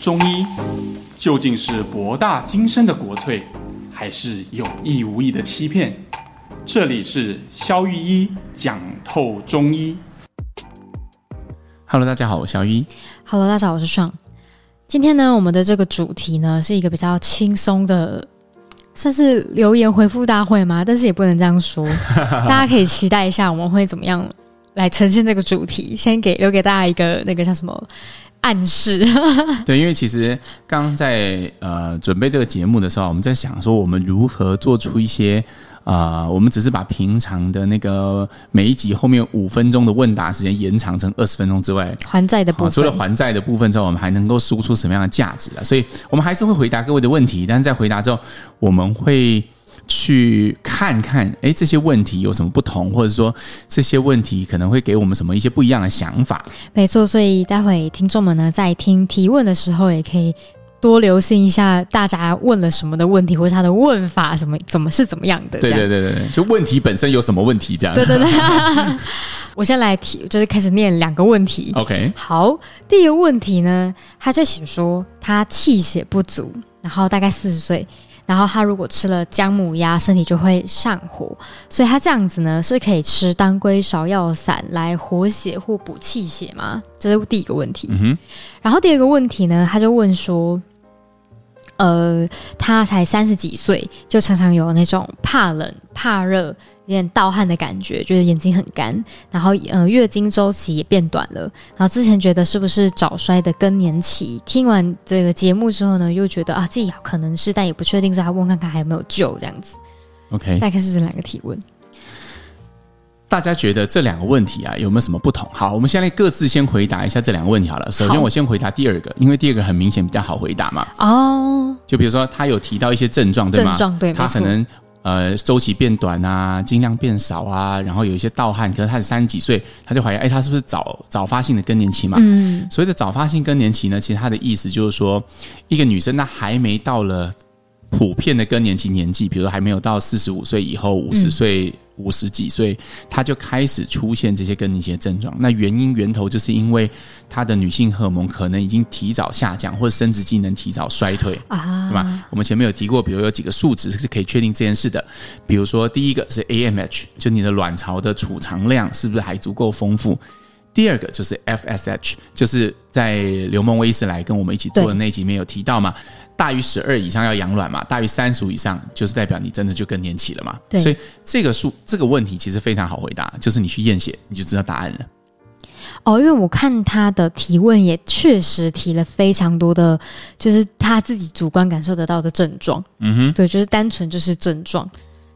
中医究竟是博大精深的国粹，还是有意无意的欺骗？这里是肖玉一讲透中医。Hello，大家好，我是萧御医。Hello，大家好，我是爽。今天呢，我们的这个主题呢，是一个比较轻松的，算是留言回复大会吗？但是也不能这样说，大家可以期待一下，我们会怎么样来呈现这个主题。先给留给大家一个那个叫什么？暗示 对，因为其实刚刚在呃准备这个节目的时候，我们在想说我们如何做出一些啊、呃，我们只是把平常的那个每一集后面五分钟的问答时间延长成二十分钟之外，还债的部分，除了还债的部分之后，我们还能够输出什么样的价值啊？所以我们还是会回答各位的问题，但是在回答之后，我们会。去看看，哎，这些问题有什么不同，或者说这些问题可能会给我们什么一些不一样的想法？没错，所以待会听众们呢，在听提问的时候，也可以多留心一下大家问了什么的问题，或者他的问法什么怎么是怎么样的？对对对对，就问题本身有什么问题？这样。对对对，我先来提，就是开始念两个问题。OK，好，第一个问题呢，他就写说他气血不足，然后大概四十岁。然后他如果吃了姜母鸭，身体就会上火，所以他这样子呢是可以吃当归芍药散来活血或补气血吗？这是第一个问题。嗯。然后第二个问题呢，他就问说，呃，他才三十几岁，就常常有那种怕冷、怕热。有点盗汗的感觉，觉得眼睛很干，然后呃月经周期也变短了，然后之前觉得是不是早衰的更年期，听完这个节目之后呢，又觉得啊自己可能是，但也不确定，所以他问看看还有没有救这样子。OK，大概是这两个提问。大家觉得这两个问题啊有没有什么不同？好，我们现在各自先回答一下这两个问题好了。首先我先回答第二个，因为第二个很明显比较好回答嘛。哦，就比如说他有提到一些症状，对吗？症状对，他可能。呃，周期变短啊，经量变少啊，然后有一些盗汗，可是他是三十几岁，他就怀疑，哎，他是不是早早发性的更年期嘛？嗯，所谓的早发性更年期呢，其实他的意思就是说，一个女生她还没到了普遍的更年期年纪，比如说还没有到四十五岁以后，五十岁。五十几岁，她就开始出现这些更年期的症状。那原因源头就是因为她的女性荷尔蒙可能已经提早下降，或者生殖机能提早衰退啊，对吧？我们前面有提过，比如有几个数值是可以确定这件事的。比如说，第一个是 AMH，就你的卵巢的储藏量是不是还足够丰富？第二个就是 FSH，就是在刘梦威医师来跟我们一起做的那集里面有提到嘛，大于十二以上要养卵嘛，大于三十五以上就是代表你真的就更年期了嘛。对，所以这个数这个问题其实非常好回答，就是你去验血你就知道答案了。哦，因为我看他的提问也确实提了非常多的，就是他自己主观感受得到的症状。嗯哼，对，就是单纯就是症状。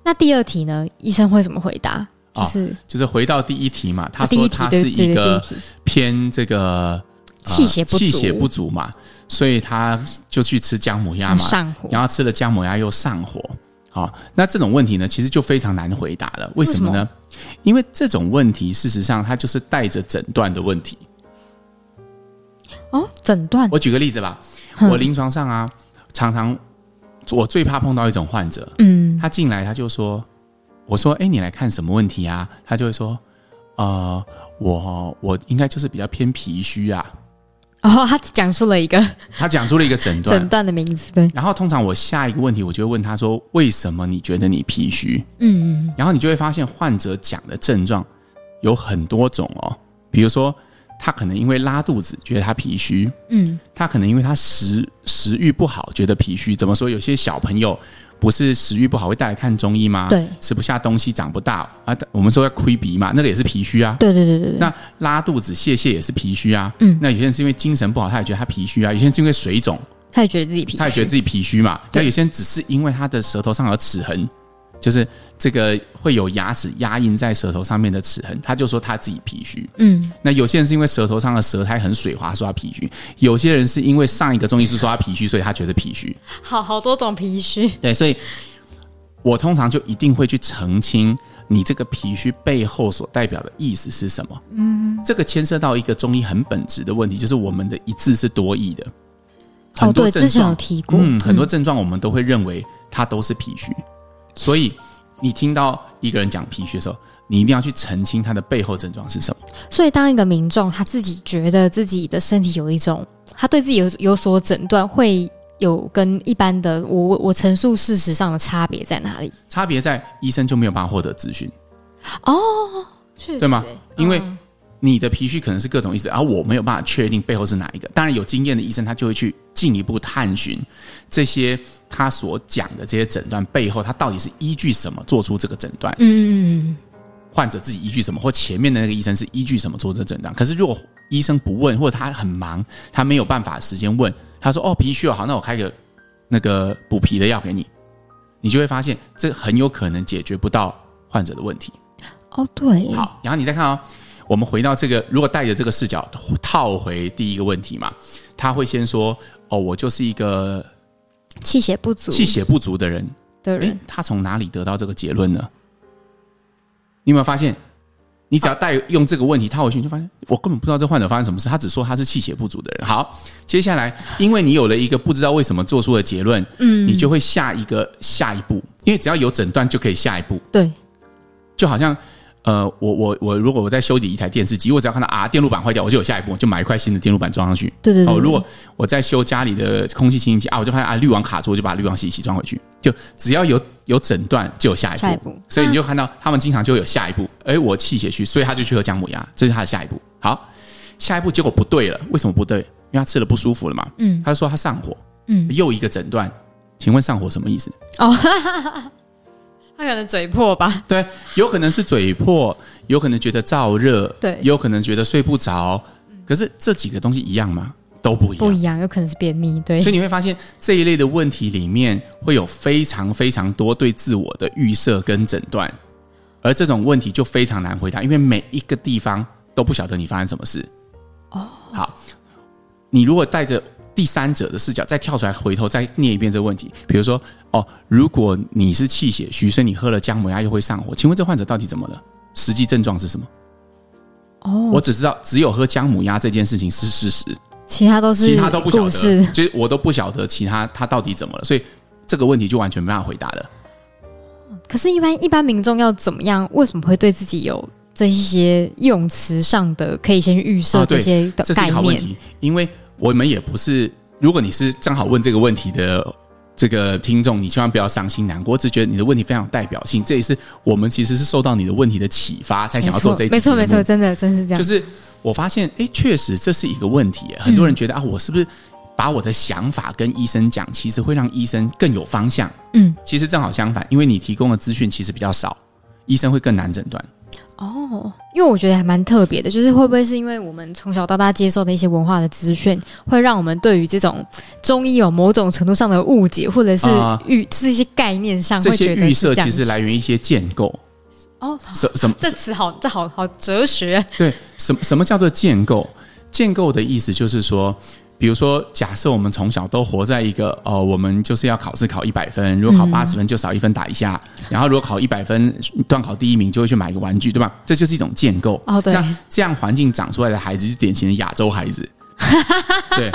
那第二题呢，医生会怎么回答？就是、哦、就是回到第一题嘛，他说他是一个偏这个气血气血不足嘛，所以他就去吃姜母鸭嘛，上火，然后吃了姜母鸭又上火。好，那这种问题呢，其实就非常难回答了。为什么呢？因为这种问题事实上它就是带着诊断的问题。哦，诊断。我举个例子吧，我临床上啊，常常我最怕碰到一种患者，嗯，他进来他就说。我说：“哎，你来看什么问题啊？”他就会说：“呃，我我应该就是比较偏脾虚啊。”哦，他讲出了一个，他讲出了一个诊断诊断的名字。对。然后通常我下一个问题，我就会问他说：“为什么你觉得你脾虚？”嗯嗯。然后你就会发现，患者讲的症状有很多种哦。比如说，他可能因为拉肚子，觉得他脾虚。嗯。他可能因为他食食欲不好，觉得脾虚。怎么说？有些小朋友。不是食欲不好会带来看中医吗？对，吃不下东西长不大啊。我们说要亏鼻嘛，那个也是脾虚啊。对对对对对。那拉肚子泄泻也是脾虚啊。嗯。那有些人是因为精神不好，他也觉得他脾虚啊。有些人是因为水肿，他也觉得自己脾虚，他也觉得自己脾虚嘛。那有些人只是因为他的舌头上有齿痕。就是这个会有牙齿压印在舌头上面的齿痕，他就说他自己脾虚。嗯，那有些人是因为舌头上的舌苔很水滑，说他脾虚；有些人是因为上一个中医师说他脾虚，所以他觉得脾虚。好好多种脾虚。对，所以我通常就一定会去澄清你这个脾虚背后所代表的意思是什么。嗯，这个牵涉到一个中医很本质的问题，就是我们的一字是多义的。很多症状，哦，对，之前有提过。嗯，很多症状我们都会认为它都是脾虚。所以，你听到一个人讲脾虚的时候，你一定要去澄清他的背后症状是什么。所以，当一个民众他自己觉得自己的身体有一种，他对自己有有所诊断，会有跟一般的我我陈述事实上的差别在哪里？差别在医生就没有办法获得资讯。哦，确实，对吗？因为你的脾虚可能是各种意思，而我没有办法确定背后是哪一个。当然，有经验的医生他就会去进一步探寻这些他所讲的这些诊断背后，他到底是依据什么做出这个诊断。嗯。患者自己依据什么，或前面的那个医生是依据什么做这诊断？可是如果医生不问，或者他很忙，他没有办法时间问，他说：“哦，脾虚哦，好，那我开个那个补脾的药给你。”你就会发现，这很有可能解决不到患者的问题。哦，对。好，然后你再看哦，我们回到这个，如果带着这个视角套回第一个问题嘛，他会先说：“哦，我就是一个气血不足、气血不足的人。”的人，他从哪里得到这个结论呢？你有没有发现，你只要带用这个问题套回去，你就发现我根本不知道这患者发生什么事。他只说他是气血不足的人。好，接下来，因为你有了一个不知道为什么做出的结论，嗯，你就会下一个下一步，因为只要有诊断就可以下一步。对，就好像。呃，我我我，如果我在修理一台电视机，我只要看到啊电路板坏掉，我就有下一步，就买一块新的电路板装上去。对对对。哦，如果我在修家里的空气清新机啊，我就发现啊滤网卡住，我就把滤网洗一洗装回去。就只要有有诊断，就有下一步。下一步。所以你就看到他们经常就有下一步。哎，我气血虚，所以他就去喝姜母鸭，这是他的下一步。好，下一步结果不对了，为什么不对？因为他吃了不舒服了嘛。嗯。他就说他上火。嗯。又一个诊断，请问上火什么意思？哦。他可能嘴破吧？对，有可能是嘴破，有可能觉得燥热，对，有可能觉得睡不着。可是这几个东西一样吗？都不一样，不一样，有可能是便秘。对，所以你会发现这一类的问题里面会有非常非常多对自我的预设跟诊断，而这种问题就非常难回答，因为每一个地方都不晓得你发生什么事。哦，好，你如果带着。第三者的视角再跳出来，回头再念一遍这个问题。比如说，哦，如果你是气血虚，所以你喝了姜母鸭又会上火，请问这患者到底怎么了？实际症状是什么？哦，我只知道只有喝姜母鸭这件事情是事实，其他都是其他都不晓得，就是我都不晓得其他他到底怎么了，所以这个问题就完全没办法回答了。可是，一般一般民众要怎么样？为什么会对自己有这一些用词上的可以先预设这些的概念？哦，这是一个好问题，因为。我们也不是，如果你是正好问这个问题的这个听众，你千万不要伤心难过。我只觉得你的问题非常有代表性，这也是我们其实是受到你的问题的启发，才想要做这一题。没错，没错，真的，真是这样。就是我发现，哎，确实这是一个问题。很多人觉得啊，我是不是把我的想法跟医生讲，其实会让医生更有方向？嗯，其实正好相反，因为你提供的资讯其实比较少，医生会更难诊断。哦，因为我觉得还蛮特别的，就是会不会是因为我们从小到大接受的一些文化的资讯，会让我们对于这种中医有某种程度上的误解，或者是预，就是一些概念上会觉得这些预设其实来源于一些建构。哦，什什么？这词好，这好好哲学。对，什么什么叫做建构？建构的意思就是说。比如说，假设我们从小都活在一个哦，我们就是要考试考一百分，如果考八十分就少一分打一下，嗯、然后如果考一百分，段考第一名就会去买一个玩具，对吧？这就是一种建构。哦，对。那这样环境长出来的孩子，就是典型的亚洲孩子。对。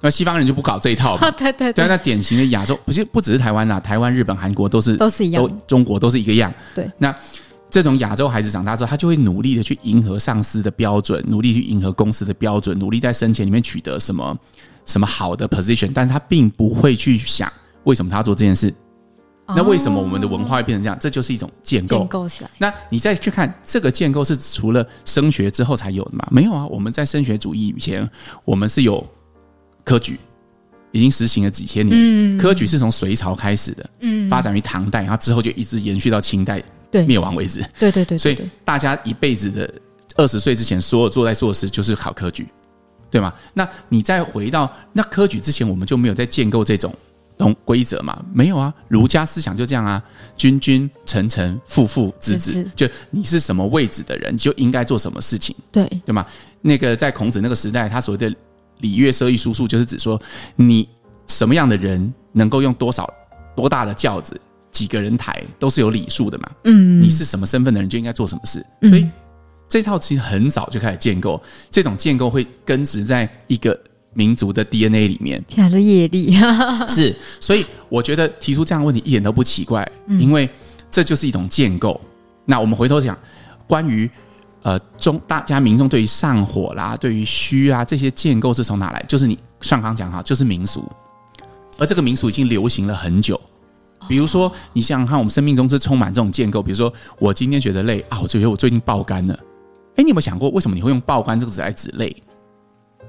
那西方人就不搞这一套嘛。哦、对对对。对，那典型的亚洲，不是不只是台湾啦，台湾、日本、韩国都是都是一样，都中国都是一个样。对。那。这种亚洲孩子长大之后，他就会努力的去迎合上司的标准，努力去迎合公司的标准，努力在生前里面取得什么什么好的 position，但是他并不会去想为什么他要做这件事。那为什么我们的文化会变成这样？这就是一种建构。建构起来。那你再去看这个建构是除了升学之后才有的吗？没有啊，我们在升学主义以前，我们是有科举，已经实行了几千年。嗯。科举是从隋朝开始的，嗯，发展于唐代，然后之后就一直延续到清代。对，灭亡为止。对对对，对，所以大家一辈子的二十岁之前，所有做在做的事就是考科举，对吗？那你再回到那科举之前，我们就没有在建构这种东规则嘛？没有啊，儒家思想就这样啊，君君臣臣父父子子，就你是什么位置的人，就应该做什么事情，对对吗？那个在孔子那个时代，他所谓的礼乐射御书数，就是指说你什么样的人能够用多少多大的轿子。几个人抬都是有礼数的嘛，嗯，你是什么身份的人就应该做什么事，所以这套其实很早就开始建构，这种建构会根植在一个民族的 DNA 里面，天啊，这业力。是，所以我觉得提出这样的问题一点都不奇怪，因为这就是一种建构。那我们回头讲，关于呃中大家民众对于上火啦、对于虚啊这些建构是从哪来？就是你上刚讲哈，就是民俗，而这个民俗已经流行了很久。比如说，你想想看，我们生命中是充满这种建构。比如说，我今天觉得累啊，我觉得我最近爆肝了。哎，你有没有想过，为什么你会用爆肝这个词来指累？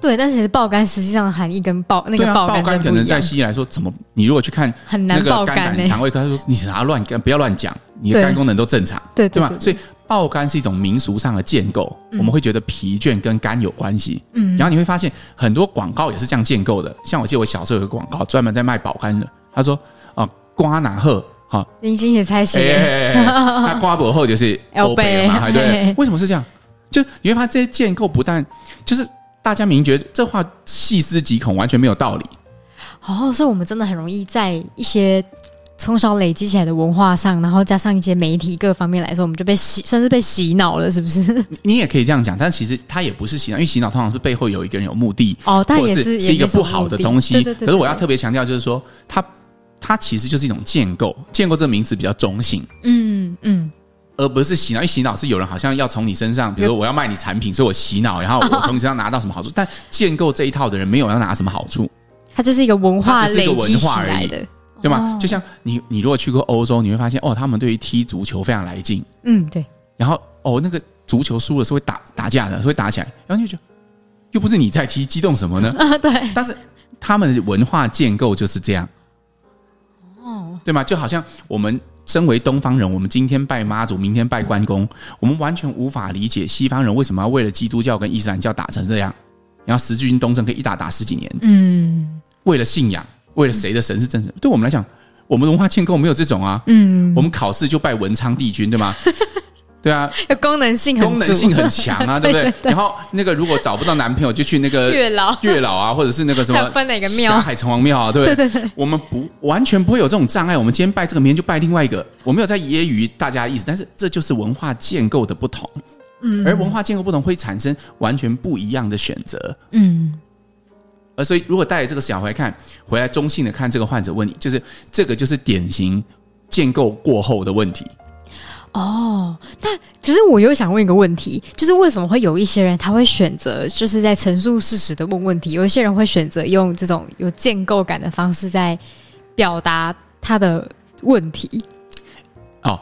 对，但是其实爆肝实际上的含义跟爆那个爆肝，啊、爆肝可能在西医来说，怎么你如果去看很难爆肝呢？肠胃科他说你啥乱干，不要乱讲，你的肝功能都正常，对对吧？所以爆肝是一种民俗上的建构，嗯、我们会觉得疲倦跟肝有关系。嗯，然后你会发现很多广告也是这样建构的。像我记得我小时候有个广告专门在卖保肝的，他说啊，瓜拿贺。好，林心姐猜写，那刮薄后就是 L 背嘛，对，对，为什么是这样？就你会发现这些建构不但就是大家明觉得这话细思极恐，完全没有道理。哦，所以我们真的很容易在一些从小累积起来的文化上，然后加上一些媒体各方面来说，我们就被洗，算是被洗脑了，是不是？你也可以这样讲，但其实它也不是洗脑，因为洗脑通常是背后有一个人有目的哦，但也是是一个不好的东西。可是我要特别强调，就是说它。它其实就是一种建构，建构这个名词比较中性，嗯嗯，而不是洗脑。因为洗脑是有人好像要从你身上，比如说我要卖你产品，所以我洗脑，然后我从你身上拿到什么好处。但建构这一套的人没有要拿什么好处，它就是一个文化累积起来的，对吗？就像你，你如果去过欧洲，你会发现哦，他们对于踢足球非常来劲，嗯，对。然后哦，那个足球输了是会打打架的，是会打起来，然后你就觉得又不是你在踢，激动什么呢？啊，对。但是他们的文化建构就是这样。哦对吗？就好像我们身为东方人，我们今天拜妈祖，明天拜关公，我们完全无法理解西方人为什么要为了基督教跟伊斯兰教打成这样，然后十字军东征可以一打打十几年。嗯，为了信仰，为了谁的神是正神？对我们来讲，我们文化建构没有这种啊。嗯，我们考试就拜文昌帝君，对吗？对啊，功能性功能性很强啊，对不对？然后那个如果找不到男朋友，就去那个月老月老啊，或者是那个什么分哪个庙？霞海城隍庙啊，对不对？对对对，我们不完全不会有这种障碍。我们今天拜这个，明天就拜另外一个。我没有在揶揄大家的意思，但是这就是文化建构的不同。嗯，而文化建构不同会产生完全不一样的选择。嗯，而所以如果带着这个小孩看，回来中性的看这个患者问你，就是这个就是典型建构过后的问题。哦，但只是我又想问一个问题，就是为什么会有一些人他会选择就是在陈述事实的问问题，有一些人会选择用这种有建构感的方式在表达他的问题。哦，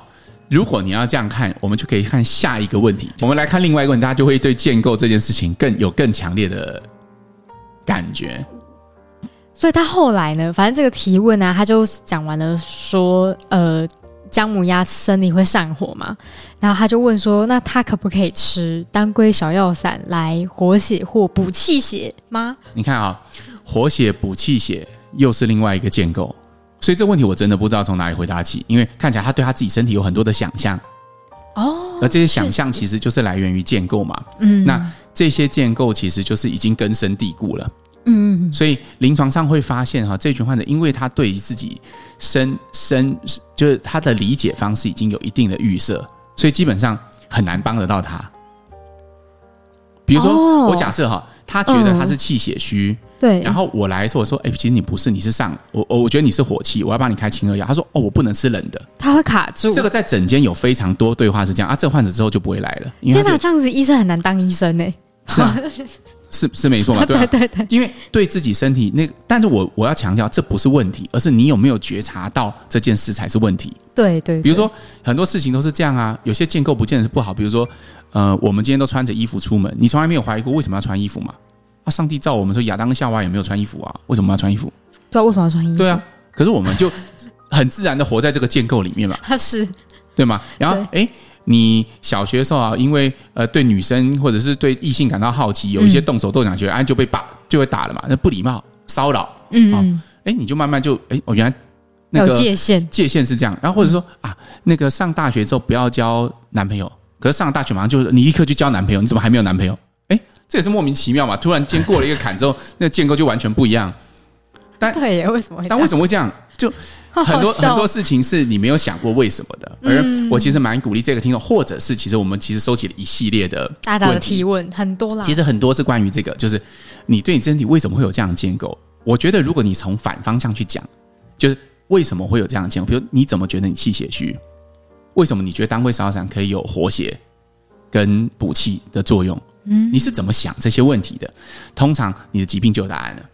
如果你要这样看，我们就可以看下一个问题。我们来看另外一个问题，大家就会对建构这件事情更有更强烈的感觉。所以他后来呢，反正这个提问呢、啊，他就讲完了，说呃。姜母鸭身体会上火嘛？然后他就问说：“那他可不可以吃当归小药散来活血或补气血吗？”你看啊，活血补气血又是另外一个建构，所以这问题我真的不知道从哪里回答起，因为看起来他对他自己身体有很多的想象哦，而这些想象其实就是来源于建构嘛。嗯，那这些建构其实就是已经根深蒂固了。嗯，所以临床上会发现哈，这群患者因为他对于自己身身就是他的理解方式已经有一定的预设，所以基本上很难帮得到他。比如说，我假设哈，他觉得他是气血虚，对，然后我来说，我说，哎，其实你不是，你是上我，我我觉得你是火气，我要帮你开清热药。他说，哦，我不能吃冷的，他会卡住。这个在诊间有非常多对话是这样啊，这个患者之后就不会来了。因为天哪，这样子医生很难当医生呢。是啊。是是没错嘛？对啊，对对对，因为对自己身体那个，但是我我要强调，这不是问题，而是你有没有觉察到这件事才是问题。对对，比如说很多事情都是这样啊，有些建构不见得是不好。比如说，呃，我们今天都穿着衣服出门，你从来没有怀疑过为什么要穿衣服吗？啊，上帝造我们说亚当夏娃也没有穿衣服啊，为什么要穿衣服？不知道为什么要穿衣服？对啊，可是我们就很自然的活在这个建构里面嘛。他 是对吗？然后哎。你小学的时候啊，因为呃对女生或者是对异性感到好奇，有一些动手动脚，觉得哎就被打就会打了嘛，那不礼貌骚扰，嗯，嗯，哎、哦、你就慢慢就哎哦原来那个界限界限是这样，然后或者说啊那个上大学之后不要交男朋友，可是上了大学马上就你立刻就交男朋友，你怎么还没有男朋友？哎，这也是莫名其妙嘛，突然间过了一个坎之后，那个建构就完全不一样。但 对，为什么会？但为什么会这样？就 很多很多事情是你没有想过为什么的，而我其实蛮鼓励这个听众，或者是其实我们其实收集了一系列的大大的提问，很多啦。其实很多是关于这个，就是你对你身体为什么会有这样的建构？我觉得如果你从反方向去讲，就是为什么会有这样的建构？比如你怎么觉得你气血虚？为什么你觉得当归十二散可以有活血跟补气的作用？嗯，你是怎么想这些问题的？通常你的疾病就有答案了。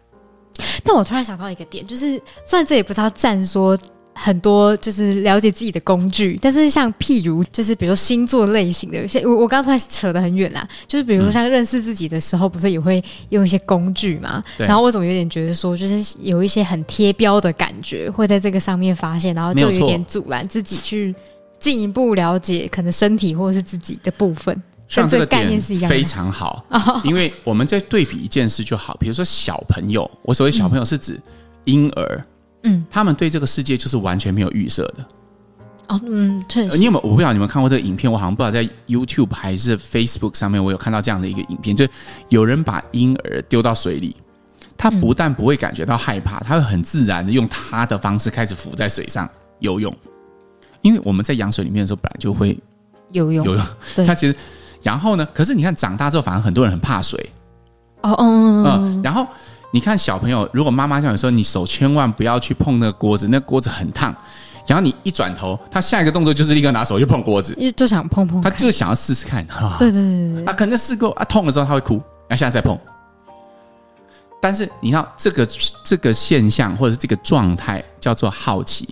但我突然想到一个点，就是虽然这也不是要赞说。很多就是了解自己的工具，但是像譬如就是比如说星座类型的，有些我我刚刚突然扯得很远啦，就是比如说像认识自己的时候，不是也会用一些工具嘛？对。然后我总有点觉得说，就是有一些很贴标的感觉会在这个上面发现，然后就有点阻拦自己去进一步了解可能身体或者是自己的部分。像这个概念是一样，非常好，因为我们在对比一件事就好，比如说小朋友，我所谓小朋友是指婴儿。嗯，他们对这个世界就是完全没有预设的。哦，嗯，确实。你有没有？我不知道你们看过这个影片，我好像不知道在 YouTube 还是 Facebook 上面，我有看到这样的一个影片，就有人把婴儿丢到水里，他不但不会感觉到害怕，他会很自然的用他的方式开始浮在水上游泳。因为我们在羊水里面的时候，本来就会游泳，游泳。他其实，然后呢？可是你看，长大之后，反而很多人很怕水。哦，嗯嗯，然后。你看小朋友，如果妈妈叫你说，你手千万不要去碰那个锅子，那锅子很烫。然后你一转头，他下一个动作就是立刻拿手去碰锅子，因为就想碰碰，他就想要试试看。哈，对对对对，啊，可能试过啊，痛的时候他会哭，然后下次再碰。但是你看这个这个现象或者是这个状态叫做好奇。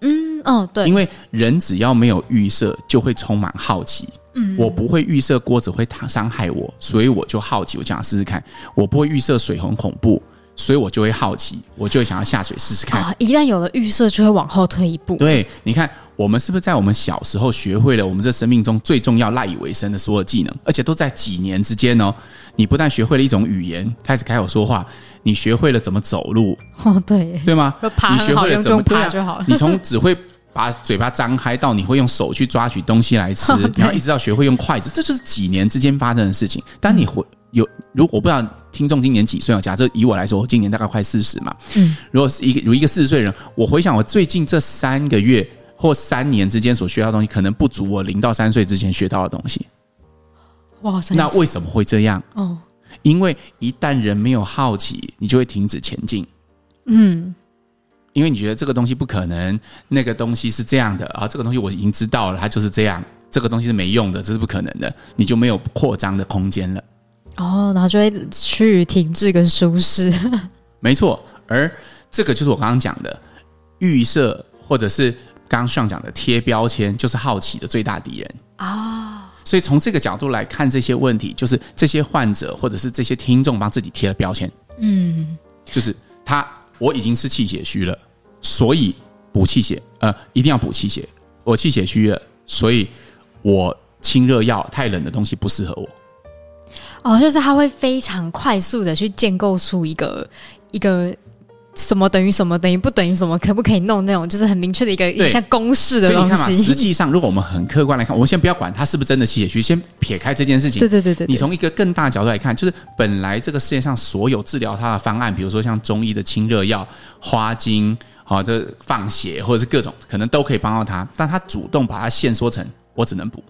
嗯，哦，对，因为人只要没有预设，就会充满好奇。嗯，我不会预设锅子会伤害我，所以我就好奇，我想要试试看。我不会预设水很恐怖，所以我就会好奇，我就会想要下水试试看。啊，一旦有了预设，就会往后退一步。对，你看，我们是不是在我们小时候学会了我们这生命中最重要、赖以为生的所有技能，而且都在几年之间哦？你不但学会了一种语言，开始开口说话，你学会了怎么走路。哦，对，对吗？你学会了怎么爬就好了。你从只会。把嘴巴张开到你会用手去抓取东西来吃，然后一直到学会用筷子，这就是几年之间发生的事情。但你会有，如果我不知道听众今年几岁啊？假设以我来说，我今年大概快四十嘛。嗯，如果是一个如一个四十岁人，我回想我最近这三个月或三年之间所学到的东西，可能不足我零到三岁之前学到的东西。哇，那为什么会这样？哦，因为一旦人没有好奇，你就会停止前进。嗯。因为你觉得这个东西不可能，那个东西是这样的啊，这个东西我已经知道了，它就是这样，这个东西是没用的，这是不可能的，你就没有扩张的空间了。哦，然后就会趋于停滞跟舒适。没错，而这个就是我刚刚讲的预设，或者是刚刚上讲的贴标签，就是好奇的最大敌人啊。哦，所以从这个角度来看这些问题，就是这些患者或者是这些听众帮自己贴了标签。嗯，就是他。我已经是气血虚了，所以补气血，呃，一定要补气血。我气血虚了，所以我清热药太冷的东西不适合我。哦，就是他会非常快速的去建构出一个一个。什么等于什么等于不等于什么？可不可以弄那种就是很明确的一个一项公式的你看嘛，实际上如果我们很客观来看，我们先不要管它是不是真的气血虚，先撇开这件事情。对对对对，你从一个更大角度来看，就是本来这个世界上所有治疗它的方案，比如说像中医的清热药、花精，好，这放血或者是各种，可能都可以帮到他，但他主动把它限缩成我只能补。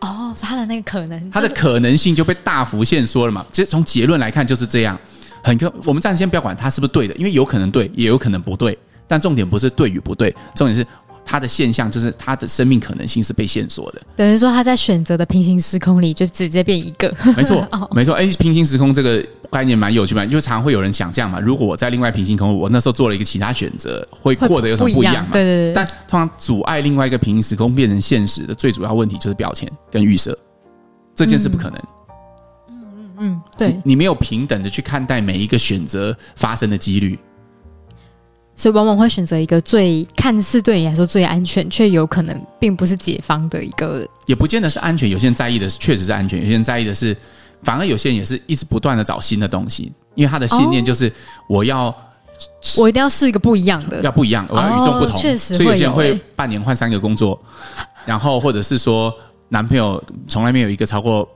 哦，他的那个可能，他的可能性就被大幅限缩了嘛？其实从结论来看就是这样。很可，我们暂时先不要管它是不是对的，因为有可能对，也有可能不对。但重点不是对与不对，重点是它的现象，就是它的生命可能性是被限缩的。等于说他在选择的平行时空里就直接变一个。没错，没错。哎，平行时空这个概念蛮有趣嘛，因为常常会有人想这样嘛：如果我在另外平行时空，我那时候做了一个其他选择，会过得有什么不一样嘛？对对对。但通常阻碍另外一个平行时空变成现实的最主要问题就是标签跟预设，这件事不可能。嗯嗯，对你，你没有平等的去看待每一个选择发生的几率，所以往往会选择一个最看似对你来说最安全，却有可能并不是解方的一个，也不见得是安全。有些人在意的是确实是安全，有些人在意的是，反而有些人也是一直不断的找新的东西，因为他的信念就是我要，哦、我一定要试一个不一样的，要不一样，我要与众不同。确实，所以有些人会半年换三个工作，然后或者是说男朋友从来没有一个超过。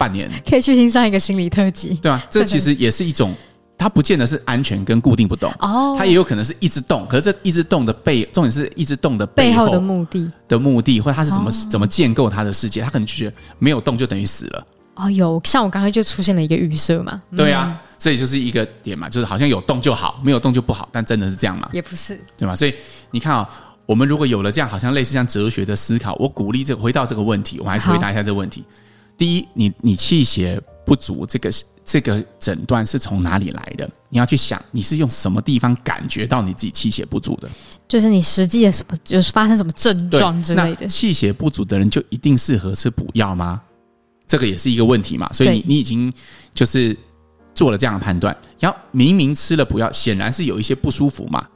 半年可以去听上一个心理特辑，对吧？这其实也是一种，它不见得是安全跟固定不动哦，它也有可能是一直动。可是这一直动的背，重点是一直动的背后的目的的目的，或者他是怎么怎么建构他的世界？他可能就觉得没有动就等于死了。哦，有像我刚才就出现了一个预设嘛？对啊，这也就是一个点嘛，就是好像有动就好，没有动就不好，但真的是这样吗？也不是，对吗？所以你看啊。我们如果有了这样好像类似像哲学的思考，我鼓励这个回到这个问题，我们还是回答一下这个问题。第一，你你气血不足，这个这个诊断是从哪里来的？你要去想，你是用什么地方感觉到你自己气血不足的？就是你实际的什么，就是发生什么症状之类的。气血不足的人就一定适合吃补药吗？这个也是一个问题嘛。所以你你已经就是做了这样的判断，然后明明吃了补药，显然是有一些不舒服嘛。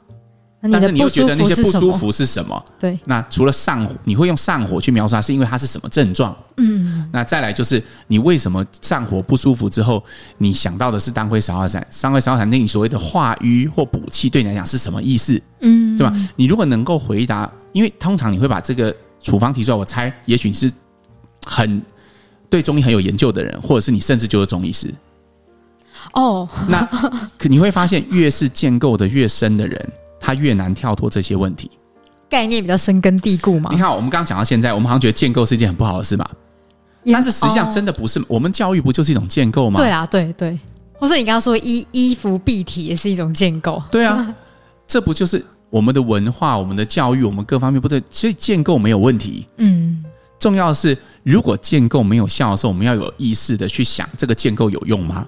但是你又觉得那些不舒服是什么？对，那除了上火，你会用上火去描述它，是因为它是什么症状？嗯，那再来就是你为什么上火不舒服之后，你想到的是当归芍药散？当归芍药散，那你所谓的化瘀或补气，对你来讲是什么意思？嗯，对吧？你如果能够回答，因为通常你会把这个处方提出来，我猜也许是很对中医很有研究的人，或者是你甚至就是中医师。哦，那可你会发现，越是建构的越深的人。他越难跳脱这些问题，概念比较深根蒂固嘛。你看，我们刚刚讲到现在，我们好像觉得建构是一件很不好的事嘛，但是实际上真的不是。我们教育不就是一种建构吗？对啊，对对。或者你刚刚说衣衣服蔽体也是一种建构，对啊，这不就是我们的文化、我们的教育、我们各方面不对？所以建构没有问题。嗯，重要的是，如果建构没有效的时候，我们要有意识的去想，这个建构有用吗？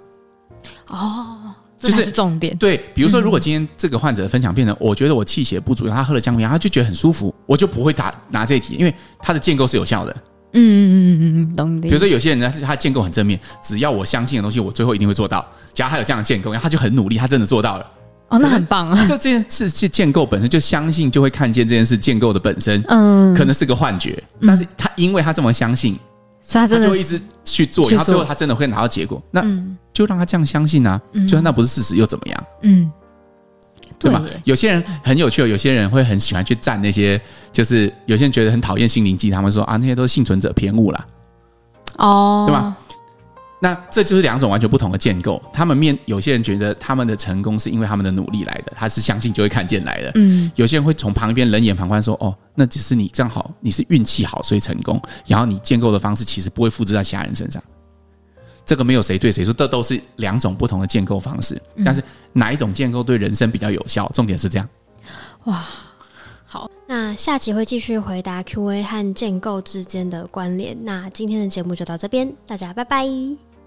哦。这是重点，就是，对，比如说，如果今天这个患者的分享变成，我觉得我气血不足，然后他喝了姜母鸭，他就觉得很舒服，我就不会打拿这一题，因为他的建构是有效的。嗯嗯嗯嗯嗯，懂。比如说有些人呢，他建构很正面，只要我相信的东西，我最后一定会做到。假如他有这样的建构，然后他就很努力，他真的做到了。哦，那很棒啊！这这件事是建构本身就相信，就会看见这件事建构的本身，嗯，可能是个幻觉，但是他因为他这么相信。所以他真的就一直去做，然后最后他真的会拿到结果。那就让他这样相信啊，就算那不是事实又怎么样？嗯，对吧？有些人很有趣，有些人会很喜欢去赞那些，就是有些人觉得很讨厌心灵鸡，他们说啊，那些都是幸存者偏误啦。哦，对吧？那这就是两种完全不同的建构。他们面有些人觉得他们的成功是因为他们的努力来的，他是相信就会看见来的。嗯，有些人会从旁边冷眼旁观说：“哦，那只是你正好你是运气好，所以成功。然后你建构的方式其实不会复制在其他人身上。这个没有谁对谁错，这都是两种不同的建构方式。但是哪一种建构对人生比较有效？重点是这样。哇，好，那下集会继续回答 Q&A 和建构之间的关联。那今天的节目就到这边，大家拜拜。